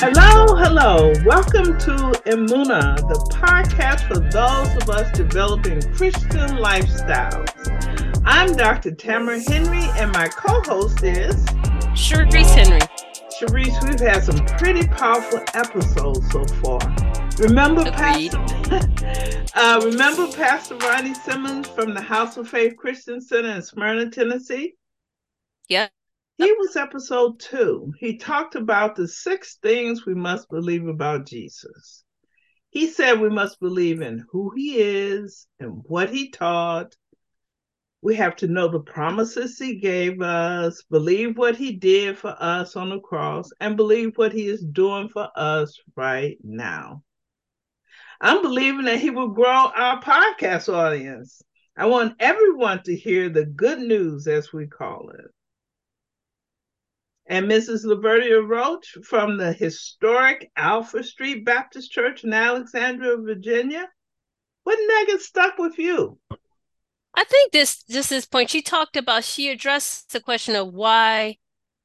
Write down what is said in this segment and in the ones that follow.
Hello, hello. Welcome to Emuna, the podcast for those of us developing Christian lifestyles. I'm Dr. Tamara Henry, and my co host is Charisse Henry. Charisse, we've had some pretty powerful episodes so far. Remember, Agreed. Pastor, uh, remember Pastor Ronnie Simmons from the House of Faith Christian Center in Smyrna, Tennessee? Yeah. He was episode two. He talked about the six things we must believe about Jesus. He said we must believe in who he is and what he taught. We have to know the promises he gave us, believe what he did for us on the cross, and believe what he is doing for us right now. I'm believing that he will grow our podcast audience. I want everyone to hear the good news, as we call it and Mrs. Lavertia Roach from the historic Alfred Street Baptist Church in Alexandria, Virginia. What nugget stuck with you? I think this just this point she talked about she addressed the question of why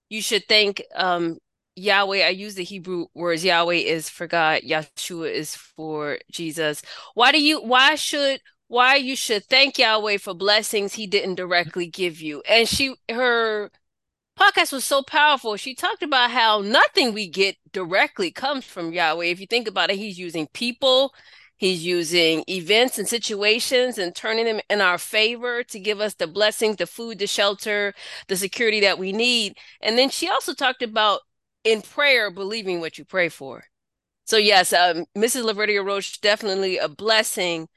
you should thank um Yahweh. I use the Hebrew words Yahweh is for God, Yeshua is for Jesus. Why do you why should why you should thank Yahweh for blessings he didn't directly give you? And she her podcast was so powerful. She talked about how nothing we get directly comes from Yahweh. If you think about it, He's using people, He's using events and situations and turning them in our favor to give us the blessings, the food, the shelter, the security that we need. And then she also talked about in prayer, believing what you pray for. So, yes, um, Mrs. Lavertia Roach, definitely a blessing.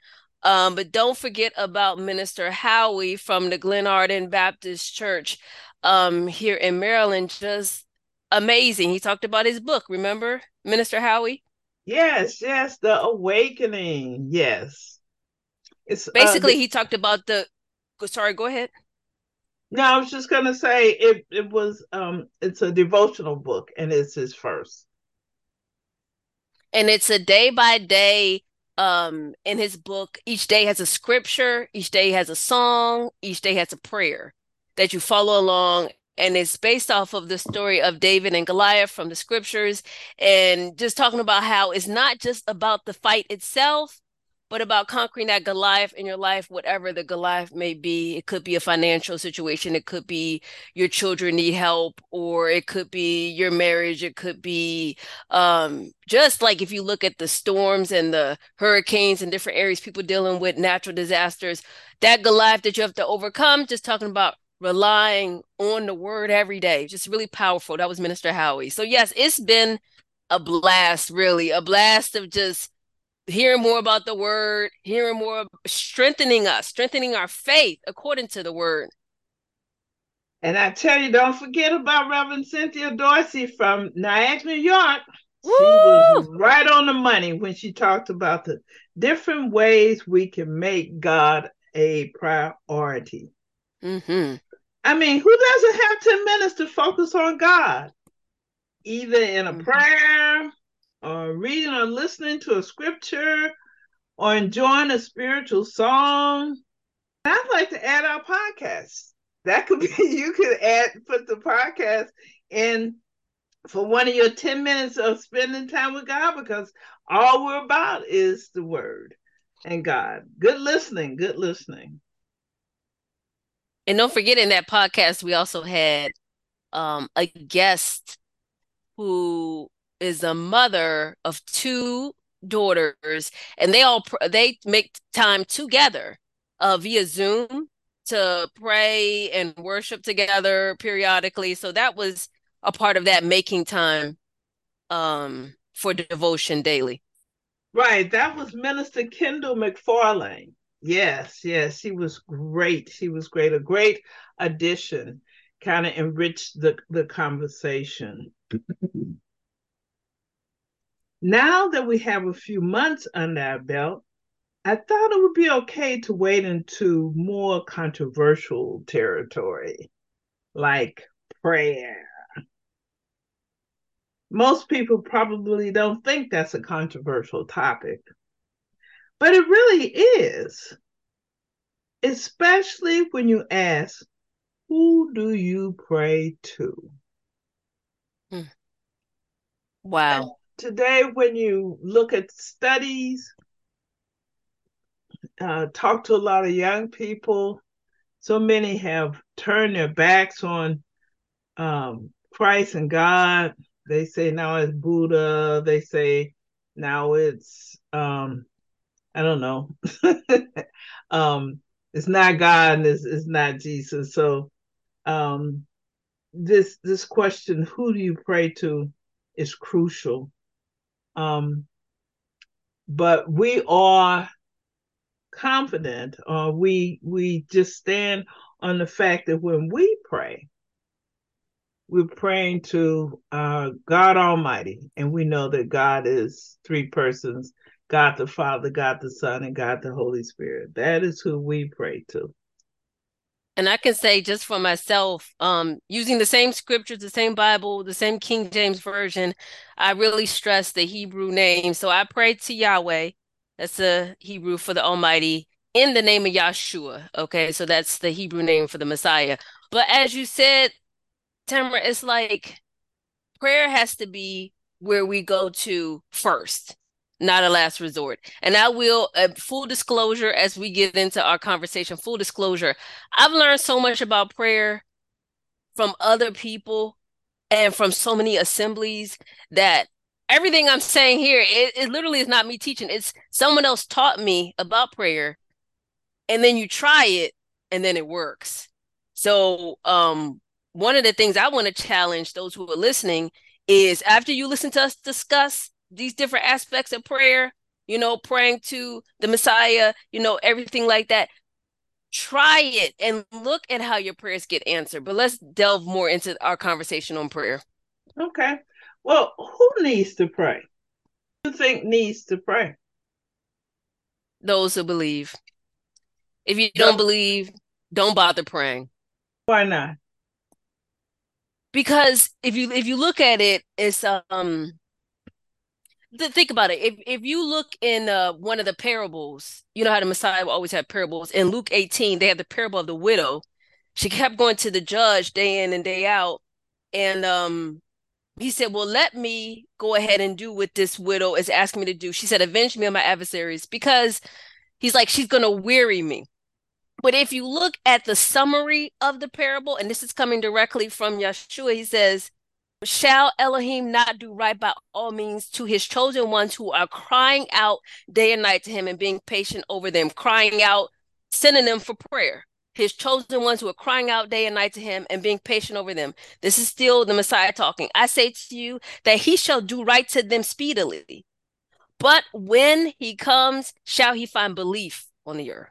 Um, but don't forget about Minister Howie from the Glenarden Baptist Church um here in Maryland just amazing. He talked about his book, remember, Minister Howie? Yes, yes, the awakening. Yes. It's basically uh, he talked about the sorry, go ahead. No, I was just gonna say it it was um it's a devotional book and it's his first. And it's a day by day um in his book each day has a scripture each day has a song each day has a prayer that you follow along and it's based off of the story of David and Goliath from the scriptures and just talking about how it's not just about the fight itself but about conquering that Goliath in your life whatever the Goliath may be. It could be a financial situation it could be your children need help or it could be your marriage it could be um, just like if you look at the storms and the hurricanes and different areas people dealing with natural disasters that Goliath that you have to overcome just talking about relying on the word every day. Just really powerful. That was Minister Howie. So, yes, it's been a blast, really, a blast of just hearing more about the word, hearing more, strengthening us, strengthening our faith according to the word. And I tell you, don't forget about Reverend Cynthia Dorsey from Niagara, New York. Woo! She was right on the money when she talked about the different ways we can make God a priority. Mm-hmm. I mean, who doesn't have 10 minutes to focus on God? Either in a mm-hmm. prayer or reading or listening to a scripture or enjoying a spiritual song. I'd like to add our podcast. That could be, you could add, put the podcast in for one of your 10 minutes of spending time with God because all we're about is the word and God. Good listening, good listening. And don't forget in that podcast, we also had um, a guest who is a mother of two daughters, and they all they make time together uh, via Zoom to pray and worship together periodically. So that was a part of that making time um, for devotion daily. Right. That was Minister Kendall McFarlane. Yes, yes, she was great. She was great. A great addition, kind of enriched the, the conversation. now that we have a few months under our belt, I thought it would be okay to wade into more controversial territory, like prayer. Most people probably don't think that's a controversial topic, but it really is, especially when you ask, who do you pray to? Hmm. Wow. And today, when you look at studies, uh, talk to a lot of young people, so many have turned their backs on um, Christ and God. They say now it's Buddha. They say now it's um, I don't know. um, it's not God and it's, it's not Jesus. So um, this this question, who do you pray to, is crucial. Um, but we are confident, or we we just stand on the fact that when we pray, we're praying to uh, God Almighty, and we know that God is three persons God the Father, God the Son, and God the Holy Spirit. That is who we pray to. And I can say just for myself, um, using the same scriptures, the same Bible, the same King James Version, I really stress the Hebrew name. So I pray to Yahweh, that's the Hebrew for the Almighty, in the name of Yahshua. Okay, so that's the Hebrew name for the Messiah. But as you said, Tamara, it's like prayer has to be where we go to first not a last resort. And I will, uh, full disclosure, as we get into our conversation, full disclosure, I've learned so much about prayer from other people and from so many assemblies that everything I'm saying here, it, it literally is not me teaching. It's someone else taught me about prayer. And then you try it and then it works. So, um, one of the things I want to challenge those who are listening is after you listen to us discuss these different aspects of prayer, you know, praying to the Messiah, you know, everything like that. Try it and look at how your prayers get answered. But let's delve more into our conversation on prayer. Okay. Well, who needs to pray? Who you think needs to pray? Those who believe. If you don't believe, don't bother praying. Why not? Because if you if you look at it, it's um think about it. If if you look in uh, one of the parables, you know how the Messiah will always have parables. In Luke 18, they have the parable of the widow. She kept going to the judge day in and day out. And um he said, Well, let me go ahead and do what this widow is asking me to do. She said, Avenge me on my adversaries, because he's like, she's gonna weary me. But if you look at the summary of the parable, and this is coming directly from Yeshua, he says, Shall Elohim not do right by all means to his chosen ones who are crying out day and night to him and being patient over them, crying out, synonym for prayer? His chosen ones who are crying out day and night to him and being patient over them. This is still the Messiah talking. I say to you that he shall do right to them speedily. But when he comes, shall he find belief on the earth?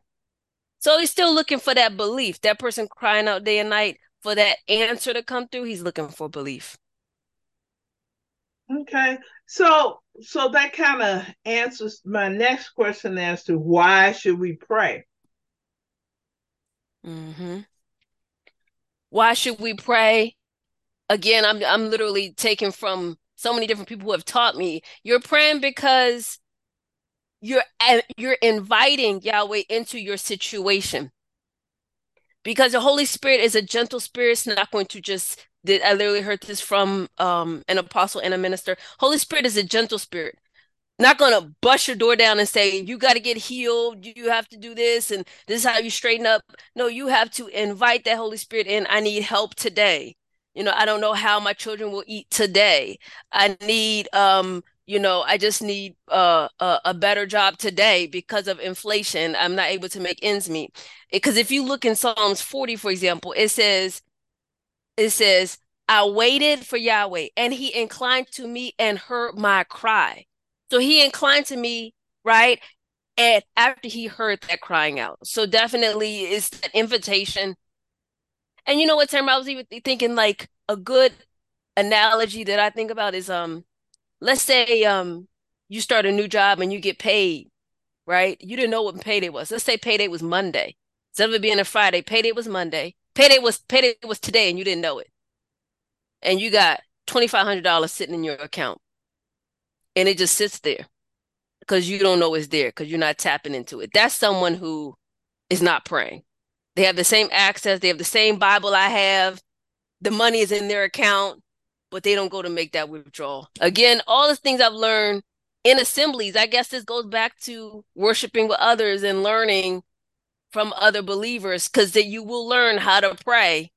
So he's still looking for that belief. That person crying out day and night for that answer to come through, he's looking for belief. Okay. So so that kind of answers my next question as to why should we pray? Mm-hmm. Why should we pray? Again, I'm I'm literally taking from so many different people who have taught me. You're praying because you're you're inviting Yahweh into your situation. Because the Holy Spirit is a gentle spirit, it's not going to just did I literally heard this from um an apostle and a minister. Holy Spirit is a gentle spirit. Not gonna bust your door down and say, you got to get healed, you have to do this, and this is how you straighten up. No, you have to invite that Holy Spirit in. I need help today. You know, I don't know how my children will eat today. I need um you know i just need uh, a, a better job today because of inflation i'm not able to make ends meet because if you look in psalms 40 for example it says it says, I waited for Yahweh and he inclined to me and heard my cry. So he inclined to me, right? And after he heard that crying out. So definitely it's an invitation. And you know what, Tim? I was even thinking like a good analogy that I think about is um, let's say um you start a new job and you get paid, right? You didn't know what payday was. Let's say payday was Monday. Instead of it being a Friday, payday was Monday. Payday was payday was today and you didn't know it. And you got $2500 sitting in your account. And it just sits there because you don't know it's there because you're not tapping into it. That's someone who is not praying. They have the same access, they have the same Bible I have. The money is in their account. but they don't go to make that withdrawal. Again, all the things I've learned in assemblies, I guess this goes back to worshiping with others and learning from other believers because that you will learn how to pray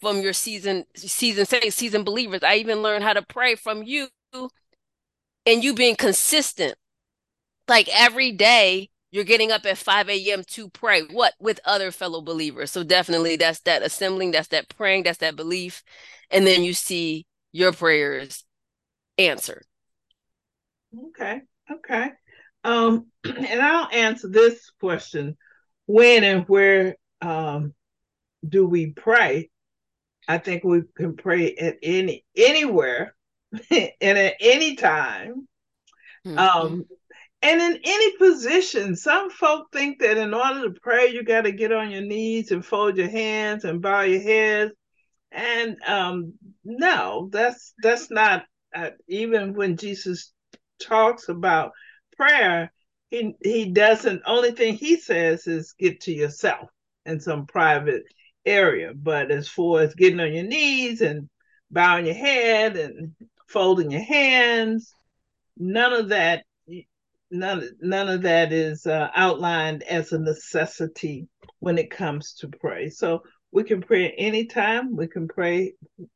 from your season season say season believers. I even learned how to pray from you and you being consistent. Like every day you're getting up at 5 a.m. to pray. What? With other fellow believers. So definitely that's that assembling, that's that praying, that's that belief. And then you see your prayers answered. Okay. Okay. Um, and I'll answer this question. When and where um do we pray? I think we can pray at any anywhere and at any time. Mm-hmm. Um, and in any position, some folk think that in order to pray, you got to get on your knees and fold your hands and bow your heads. And um, no, that's that's not. Uh, even when Jesus talks about prayer, he he doesn't. Only thing he says is get to yourself in some private area. But as far as getting on your knees and bowing your head and folding your hands, none of that none none of that is uh, outlined as a necessity when it comes to pray. So we can pray anytime. We can pray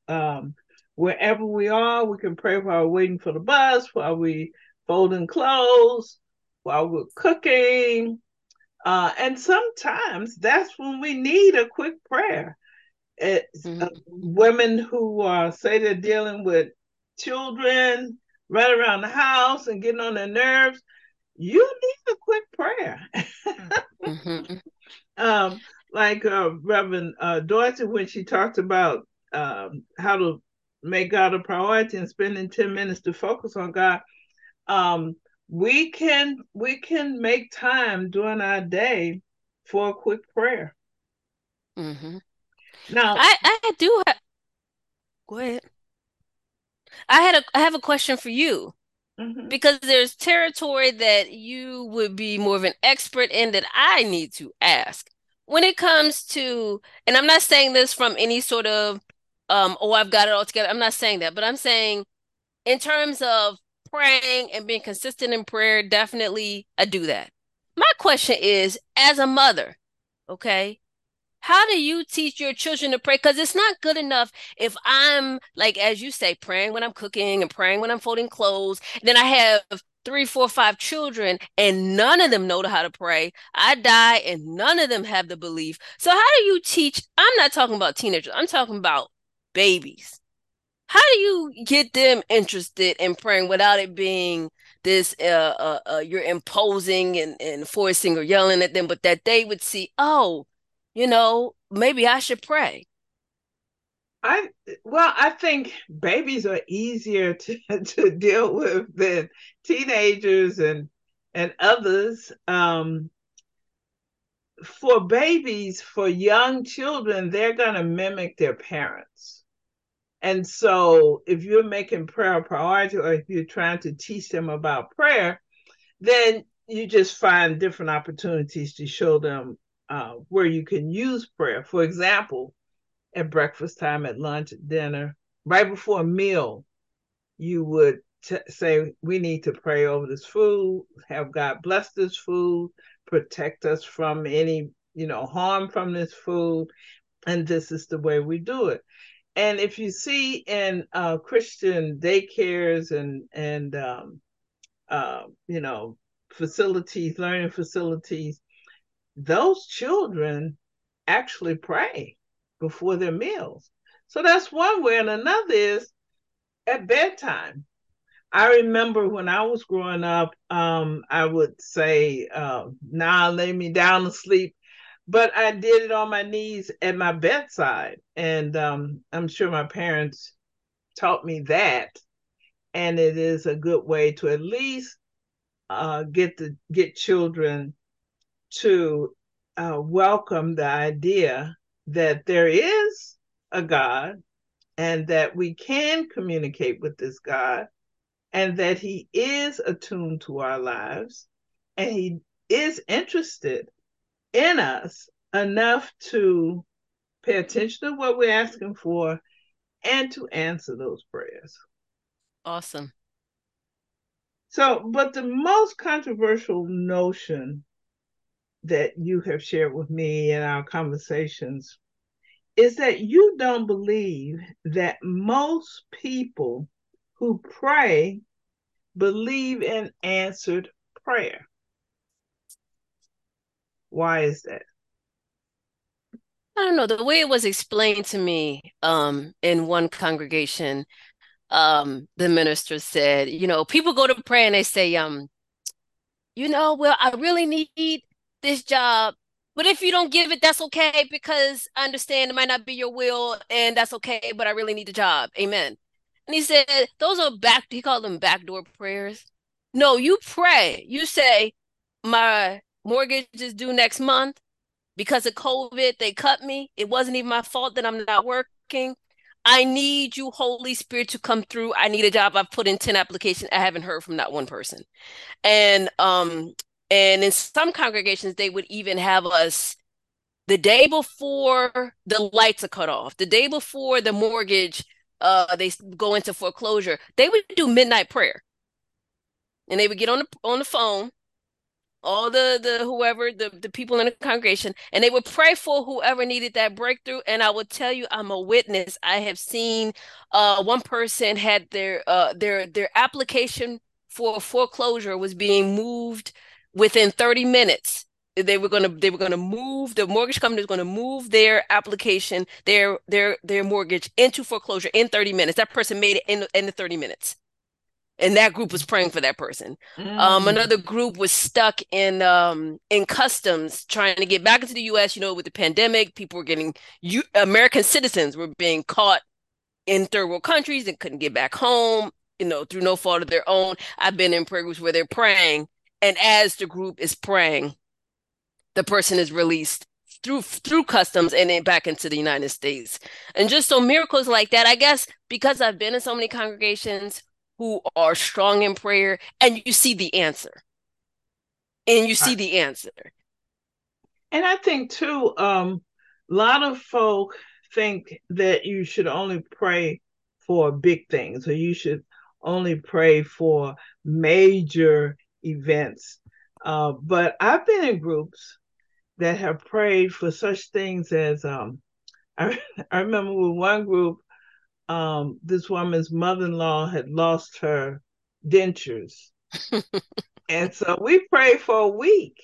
um, wherever we are. We can pray while we're waiting for the bus, while we folding clothes, while we're cooking, uh, and sometimes that's when we need a quick prayer. It's mm-hmm. uh, women who uh, say they're dealing with children right around the house and getting on their nerves. You need a quick prayer. mm-hmm. um, like uh, Reverend uh, Dorsey, when she talked about um, how to make God a priority and spending 10 minutes to focus on God. Um, we can we can make time during our day for a quick prayer. Mm-hmm. Now, I I do. Ha- Go ahead. I had a I have a question for you. Mm-hmm. Because there's territory that you would be more of an expert in that I need to ask. When it comes to, and I'm not saying this from any sort of, um, oh, I've got it all together. I'm not saying that, but I'm saying in terms of praying and being consistent in prayer, definitely I do that. My question is as a mother, okay, how do you teach your children to pray? Because it's not good enough if I'm, like, as you say, praying when I'm cooking and praying when I'm folding clothes. Then I have three, four, five children, and none of them know how to pray. I die, and none of them have the belief. So, how do you teach? I'm not talking about teenagers, I'm talking about babies how do you get them interested in praying without it being this uh, uh, uh, you're imposing and, and forcing or yelling at them but that they would see oh you know maybe i should pray? I well i think babies are easier to, to deal with than teenagers and and others. Um for babies for young children they're going to mimic their parents and so, if you're making prayer a priority or if you're trying to teach them about prayer, then you just find different opportunities to show them uh, where you can use prayer. For example, at breakfast time, at lunch, at dinner, right before a meal, you would t- say, We need to pray over this food, have God bless this food, protect us from any you know harm from this food. And this is the way we do it and if you see in uh, Christian daycares and and um, uh, you know facilities, learning facilities, those children actually pray before their meals. So that's one way, and another is at bedtime. I remember when I was growing up, um, I would say, uh, "Now lay me down to sleep." But I did it on my knees at my bedside. And um, I'm sure my parents taught me that. And it is a good way to at least uh, get the get children to uh, welcome the idea that there is a God and that we can communicate with this God and that he is attuned to our lives and he is interested in us enough to pay attention to what we're asking for and to answer those prayers. Awesome. So, but the most controversial notion that you have shared with me in our conversations is that you don't believe that most people who pray believe in answered prayer. Why is that? I don't know. The way it was explained to me um, in one congregation, um, the minister said, you know, people go to pray and they say, um, you know, well, I really need this job. But if you don't give it, that's okay because I understand it might not be your will and that's okay, but I really need the job. Amen. And he said, those are back, he called them backdoor prayers. No, you pray. You say, my mortgage is due next month because of COVID. They cut me. It wasn't even my fault that I'm not working. I need you, Holy Spirit, to come through. I need a job. I've put in 10 applications. I haven't heard from not one person. And um, and in some congregations, they would even have us the day before the lights are cut off, the day before the mortgage uh they go into foreclosure, they would do midnight prayer. And they would get on the on the phone all the the whoever the the people in the congregation and they would pray for whoever needed that breakthrough and i will tell you i'm a witness. I have seen uh one person had their uh their their application for foreclosure was being moved within 30 minutes. They were going to they were going to move the mortgage company was going to move their application their their their mortgage into foreclosure in 30 minutes. That person made it in in the 30 minutes and that group was praying for that person. Um, mm. Um, another group was stuck in um, in customs trying to get back into the U.S. You know, with the pandemic, people were getting you American citizens were being caught in third world countries and couldn't get back home. You know, through no fault of their own. I've been in prayer groups where they're praying, and as the group is praying, the person is released through through customs and then back into the United States. And just so miracles like that, I guess because I've been in so many congregations who are strong in prayer and you see the answer. And you see the answer. And I think too, um, a lot of folk think that you should only pray for big things or you should only pray for major events. Uh, but I've been in groups that have prayed for such things as um, I, I remember with one group, um, this woman's mother-in-law had lost her dentures. and so we prayed for a week.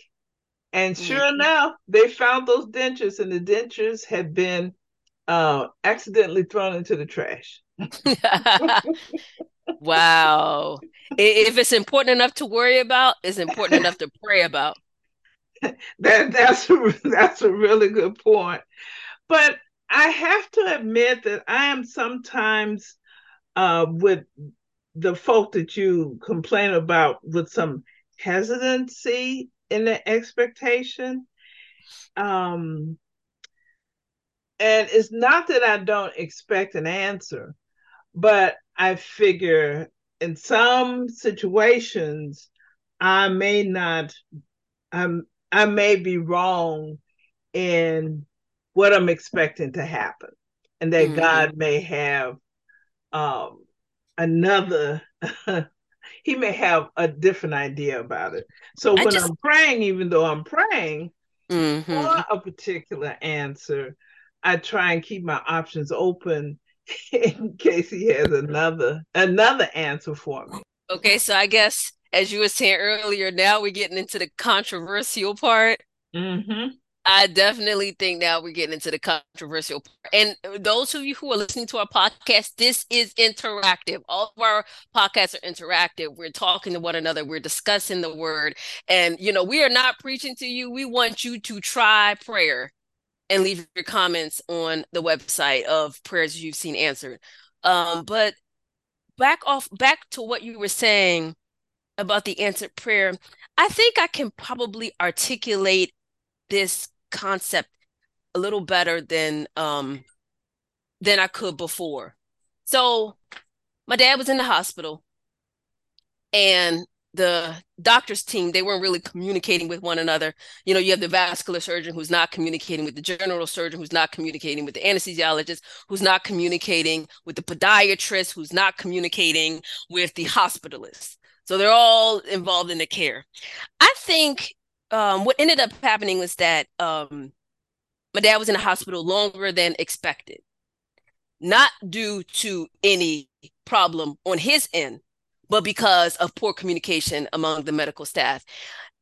And sure mm-hmm. enough, they found those dentures, and the dentures had been uh, accidentally thrown into the trash. wow. If it's important enough to worry about, it's important enough to pray about. That that's a, that's a really good point. But I have to admit that I am sometimes uh, with the folk that you complain about with some hesitancy in the expectation. Um, and it's not that I don't expect an answer, but I figure in some situations I may not, I'm, I may be wrong in what I'm expecting to happen, and that mm-hmm. God may have um, another. he may have a different idea about it. So when just... I'm praying, even though I'm praying mm-hmm. for a particular answer, I try and keep my options open in case he has another another answer for me. Okay, so I guess as you were saying earlier, now we're getting into the controversial part. Mm-hmm. I definitely think now we're getting into the controversial part. And those of you who are listening to our podcast, this is interactive. All of our podcasts are interactive. We're talking to one another, we're discussing the word. And, you know, we are not preaching to you. We want you to try prayer and leave your comments on the website of prayers you've seen answered. Um, but back off, back to what you were saying about the answered prayer. I think I can probably articulate this concept a little better than um than I could before. So my dad was in the hospital and the doctor's team they weren't really communicating with one another. You know you have the vascular surgeon who's not communicating with the general surgeon who's not communicating with the anesthesiologist who's not communicating with the podiatrist who's not communicating with the hospitalist. So they're all involved in the care. I think um, what ended up happening was that um, my dad was in the hospital longer than expected not due to any problem on his end but because of poor communication among the medical staff.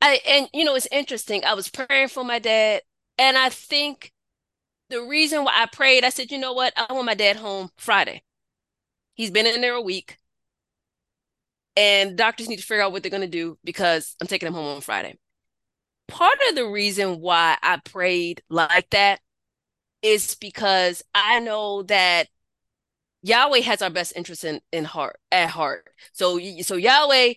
I and you know it's interesting. I was praying for my dad, and I think the reason why I prayed, I said, you know what, I want my dad home Friday. He's been in there a week, and doctors need to figure out what they're going to do because I'm taking him home on Friday. Part of the reason why I prayed like that is because I know that Yahweh has our best interest in, in heart at heart. So so Yahweh,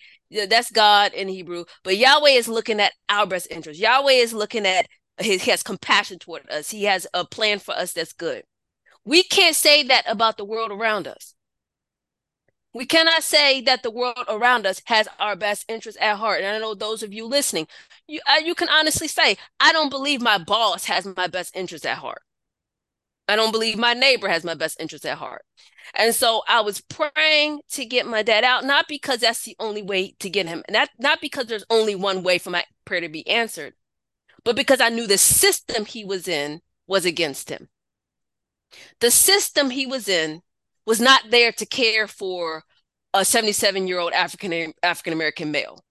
that's God in Hebrew, but Yahweh is looking at our best interest. Yahweh is looking at his he has compassion toward us. He has a plan for us that's good. We can't say that about the world around us. We cannot say that the world around us has our best interest at heart. And I know those of you listening, you uh, you can honestly say, I don't believe my boss has my best interest at heart. I don't believe my neighbor has my best interest at heart. And so I was praying to get my dad out, not because that's the only way to get him, not, not because there's only one way for my prayer to be answered, but because I knew the system he was in was against him. The system he was in was not there to care for a 77 year old African African American male.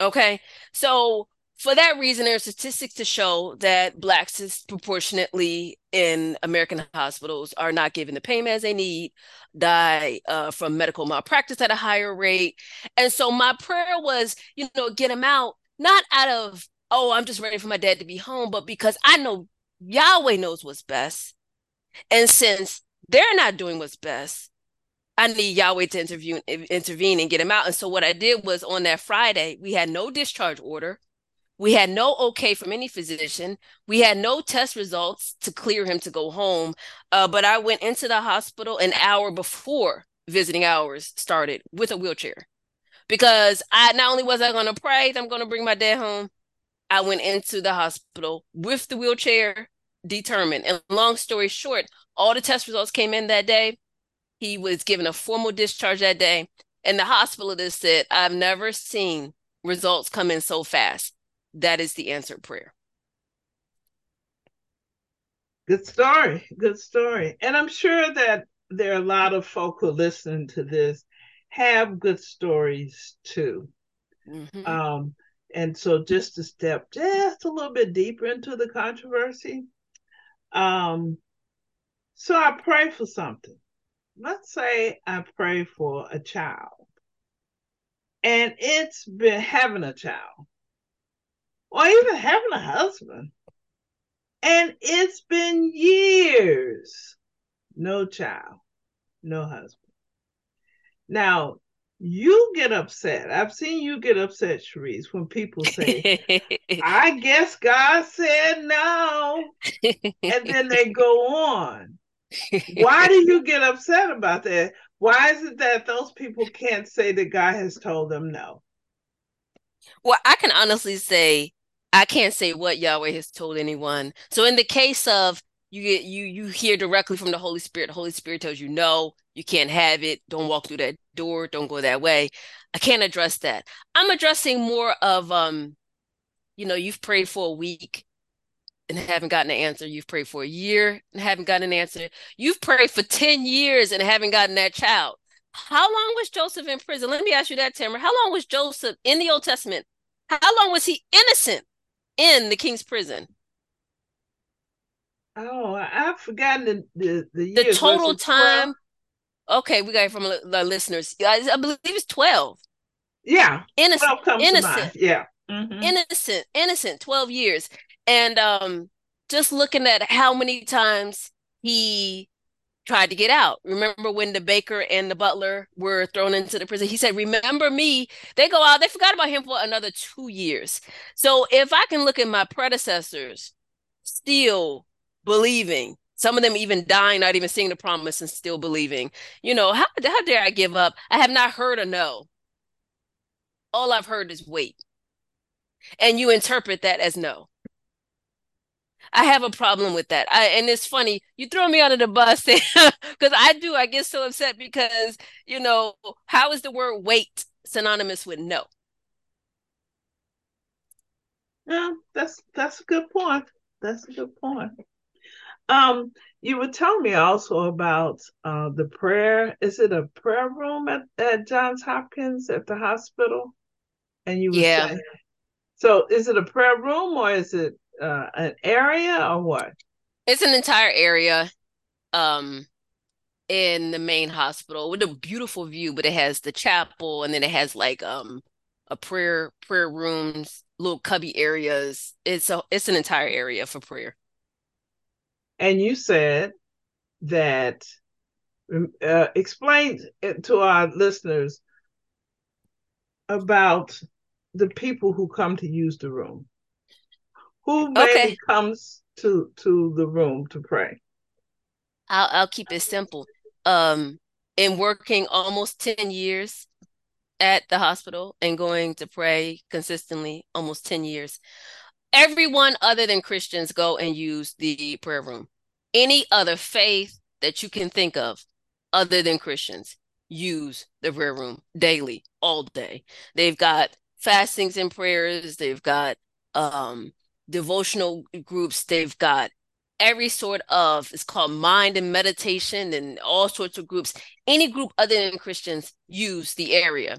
Okay. So for that reason, there are statistics to show that blacks disproportionately in American hospitals are not given the payment as they need, die uh, from medical malpractice at a higher rate. And so my prayer was, you know, get him out, not out of, oh, I'm just ready for my dad to be home, but because I know Yahweh knows what's best. And since they're not doing what's best, I need Yahweh to intervene, intervene and get him out. And so what I did was on that Friday, we had no discharge order we had no okay from any physician. We had no test results to clear him to go home. Uh, but I went into the hospital an hour before visiting hours started with a wheelchair because I not only was I going to pray, that I'm going to bring my dad home. I went into the hospital with the wheelchair determined. And long story short, all the test results came in that day. He was given a formal discharge that day. And the hospitalist said, I've never seen results come in so fast that is the answered prayer. Good story. Good story. And I'm sure that there are a lot of folk who listen to this have good stories too. Mm-hmm. Um, and so just to step just a little bit deeper into the controversy. Um, so I pray for something. Let's say I pray for a child. And it's been having a child or even having a husband. And it's been years. No child, no husband. Now, you get upset. I've seen you get upset, Charisse, when people say, I guess God said no. and then they go on. Why do you get upset about that? Why is it that those people can't say that God has told them no? Well, I can honestly say I can't say what Yahweh has told anyone. So in the case of you get you you hear directly from the Holy Spirit, the Holy Spirit tells you no, you can't have it, don't walk through that door, don't go that way. I can't address that. I'm addressing more of um, you know, you've prayed for a week and haven't gotten an answer. You've prayed for a year and haven't gotten an answer. You've prayed for 10 years and haven't gotten that child. How long was Joseph in prison? Let me ask you that, Tamara. How long was Joseph in the Old Testament? How long was he innocent? in the king's prison. Oh, I've forgotten the the, the, the total time. Okay, we got it from the listeners. I believe it's twelve. Yeah, innocent, innocent, yeah, mm-hmm. innocent, innocent. Twelve years, and um, just looking at how many times he tried to get out. Remember when the baker and the butler were thrown into the prison? He said, Remember me. They go out, they forgot about him for another two years. So if I can look at my predecessors still believing, some of them even dying, not even seeing the promise and still believing, you know, how, how dare I give up? I have not heard a no. all I've heard is wait. And you interpret that as no. I have a problem with that. I, and it's funny, you throw me under the bus because I do. I get so upset because, you know, how is the word wait synonymous with no? Yeah, that's that's a good point. That's a good point. Um, you were telling me also about uh, the prayer. Is it a prayer room at, at Johns Hopkins at the hospital? And you were yeah. saying, so is it a prayer room or is it uh, an area or what? It's an entire area um, in the main hospital with a beautiful view, but it has the chapel and then it has like um, a prayer prayer rooms, little cubby areas. It's a it's an entire area for prayer. And you said that, uh, explain to our listeners about the people who come to use the room. Who okay. comes to to the room to pray? I'll I'll keep it simple. Um, in working almost ten years at the hospital and going to pray consistently almost ten years, everyone other than Christians go and use the prayer room. Any other faith that you can think of other than Christians use the prayer room daily, all day. They've got fastings and prayers, they've got um devotional groups, they've got every sort of it's called mind and meditation and all sorts of groups any group other than christians use the area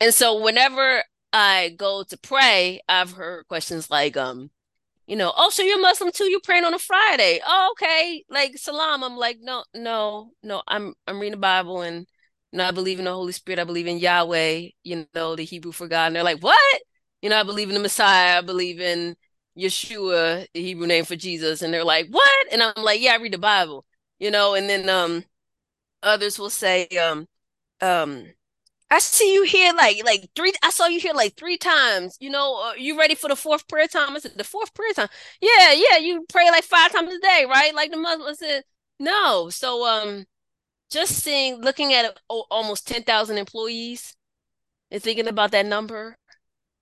and so whenever I go to pray, I've heard questions like, um, you know, oh, so you're Muslim too? You're praying on a Friday? Oh, okay. Like salam. I'm like, no, no, no. I'm I'm reading the Bible and you know, I believe in the Holy Spirit. I believe in Yahweh. You know, the Hebrew for God. And they're like, what? You know, I believe in the Messiah. I believe in Yeshua, the Hebrew name for Jesus. And they're like, what? And I'm like, yeah, I read the Bible. You know, and then um, others will say, um, um, I see you here like like three. I saw you here like three times. You know, uh, you ready for the fourth prayer time? I said the fourth prayer time. Yeah, yeah. You pray like five times a day, right? Like the Muslim said. No. So um, just seeing, looking at oh, almost ten thousand employees, and thinking about that number,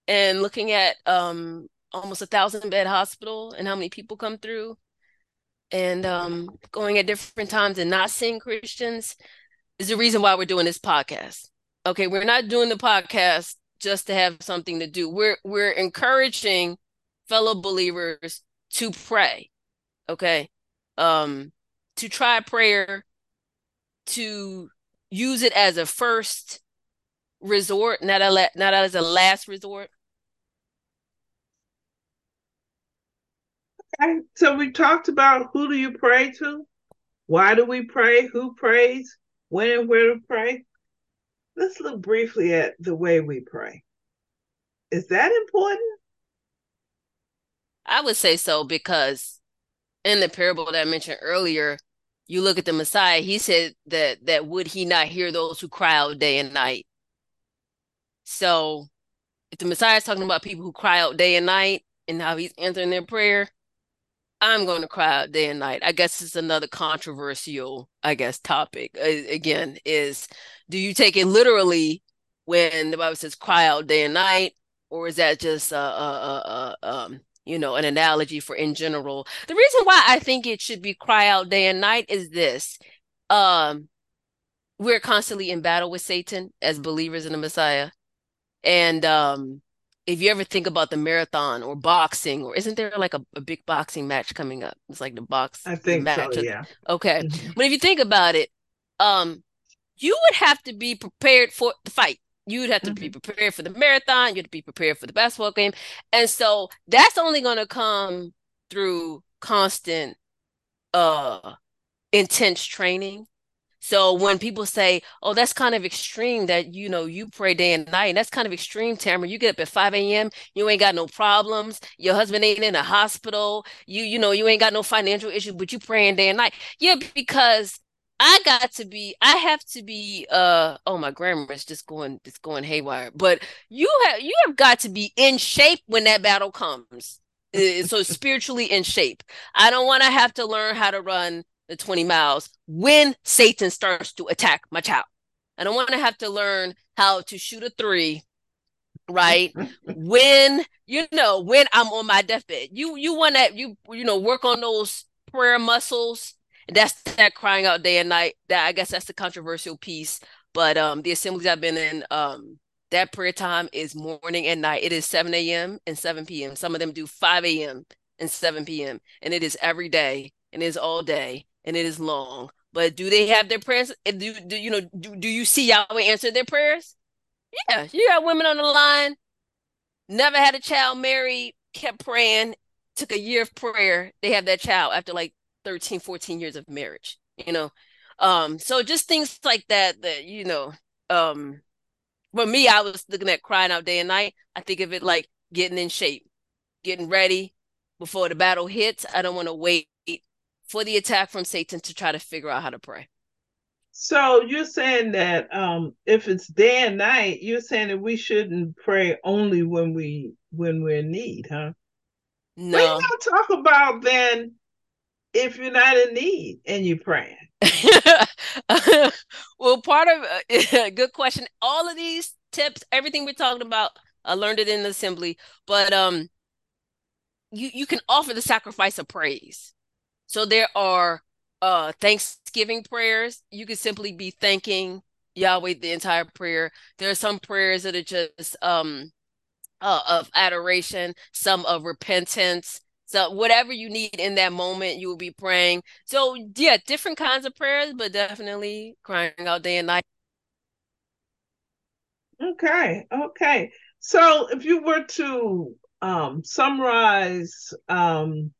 and looking at um almost a thousand bed hospital and how many people come through, and um going at different times and not seeing Christians is the reason why we're doing this podcast. Okay we're not doing the podcast just to have something to do. We're we're encouraging fellow believers to pray okay? Um to try prayer to use it as a first resort not a la- not as a last resort okay so we talked about who do you pray to why do we pray who prays when and where to pray let's look briefly at the way we pray. Is that important? I would say so because in the parable that I mentioned earlier, you look at the Messiah, he said that that would he not hear those who cry out day and night. So if the Messiah is talking about people who cry out day and night and how he's answering their prayer, I'm going to cry out day and night. I guess it's another controversial, I guess, topic. Again, is do you take it literally when the Bible says cry out day and night, or is that just a, a, a, um, you know, an analogy for in general? The reason why I think it should be cry out day and night is this: um, we're constantly in battle with Satan as believers in the Messiah, and um, if you ever think about the marathon or boxing, or isn't there like a, a big boxing match coming up? It's like the box. I think match so. Yeah. Okay, mm-hmm. but if you think about it, um, you would have to be prepared for the fight. You would have to mm-hmm. be prepared for the marathon. You'd be prepared for the basketball game, and so that's only going to come through constant, uh, intense training so when people say, "Oh, that's kind of extreme," that you know you pray day and night, and that's kind of extreme, Tamara. You get up at five a.m. You ain't got no problems. Your husband ain't in a hospital. You you know you ain't got no financial issues, but you praying day and night. Yeah, because I got to be. I have to be. Uh oh, my grammar is just going just going haywire. But you have you have got to be in shape when that battle comes. so spiritually in shape. I don't want to have to learn how to run the 20 miles when Satan starts to attack my child. I don't want to have to learn how to shoot a three right? when you know when I'm on my deathbed, you you want to you you know work on those prayer muscles. That's that crying out day and night. That I guess that's the controversial piece. But um, the assemblies I've been in, um, that prayer time is morning and night. It is 7 a.m. and 7 p.m. Some of them do 5 a.m. and 7 p.m. And it is every day and it is all day and it is long. But do they have their prayers? Do, do you know? Do, do you see Yahweh answer their prayers? Yeah, you got women on the line, never had a child, married, kept praying, took a year of prayer. They have that child after like 13, 14 years of marriage, you know? Um, so just things like that, that, you know, um, for me, I was looking at crying out day and night. I think of it like getting in shape, getting ready before the battle hits. I don't want to wait for the attack from Satan to try to figure out how to pray. So you're saying that um, if it's day and night, you're saying that we shouldn't pray only when we when we're in need, huh? No. We don't talk about then if you're not in need and you're praying. well, part of uh, good question. All of these tips, everything we're talking about, I learned it in the assembly. But um, you you can offer the sacrifice of praise. So there are uh Thanksgiving prayers. You could simply be thanking Yahweh the entire prayer. There are some prayers that are just um uh, of adoration, some of repentance. So whatever you need in that moment, you will be praying. So yeah, different kinds of prayers, but definitely crying out day and night. Okay, okay. So if you were to um, summarize um,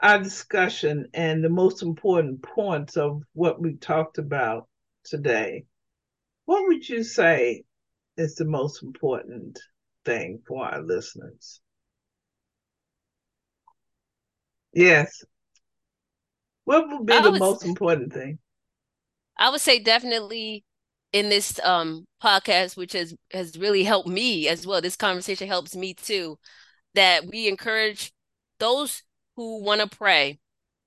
our discussion and the most important points of what we talked about today, what would you say is the most important thing for our listeners? Yes. What would be I the would, most important thing? I would say definitely in this um podcast, which has has really helped me as well. This conversation helps me too. That we encourage those who want to pray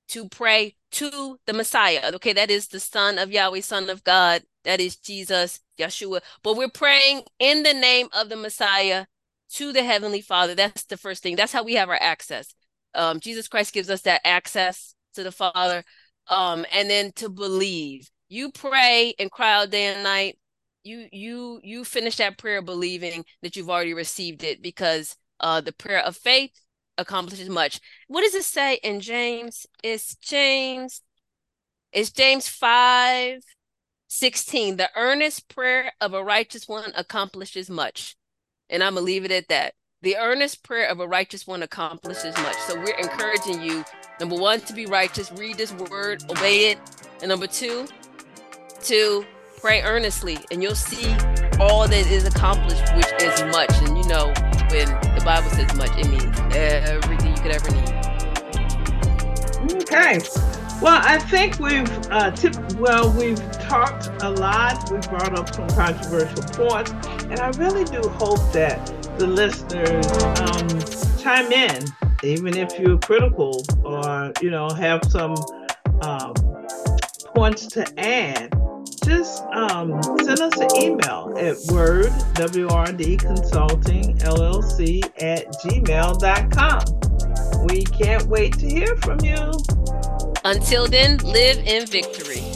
to pray to the Messiah. Okay, that is the Son of Yahweh, Son of God. That is Jesus, Yeshua. But we're praying in the name of the Messiah to the Heavenly Father. That's the first thing. That's how we have our access. Um, Jesus Christ gives us that access to the Father. Um, and then to believe. You pray and cry out day and night. You you you finish that prayer believing that you've already received it because uh the prayer of faith accomplishes much. What does it say in James? It's James. It's James 5 16. The earnest prayer of a righteous one accomplishes much. And I'm to leave it at that. The earnest prayer of a righteous one accomplishes much. So we're encouraging you, number one, to be righteous, read this word, obey it. And number two, to pray earnestly. And you'll see all that is accomplished, which is much. And you know, when the Bible says much, it means everything you could ever need. Okay. Well, I think we've uh, tipped, well, we've talked a lot. We brought up some controversial points, and I really do hope that the listeners um, chime in, even if you're critical or you know have some um, points to add just um, send us an email at word, W-R-D consulting LLC at gmail.com. We can't wait to hear from you. Until then, live in victory.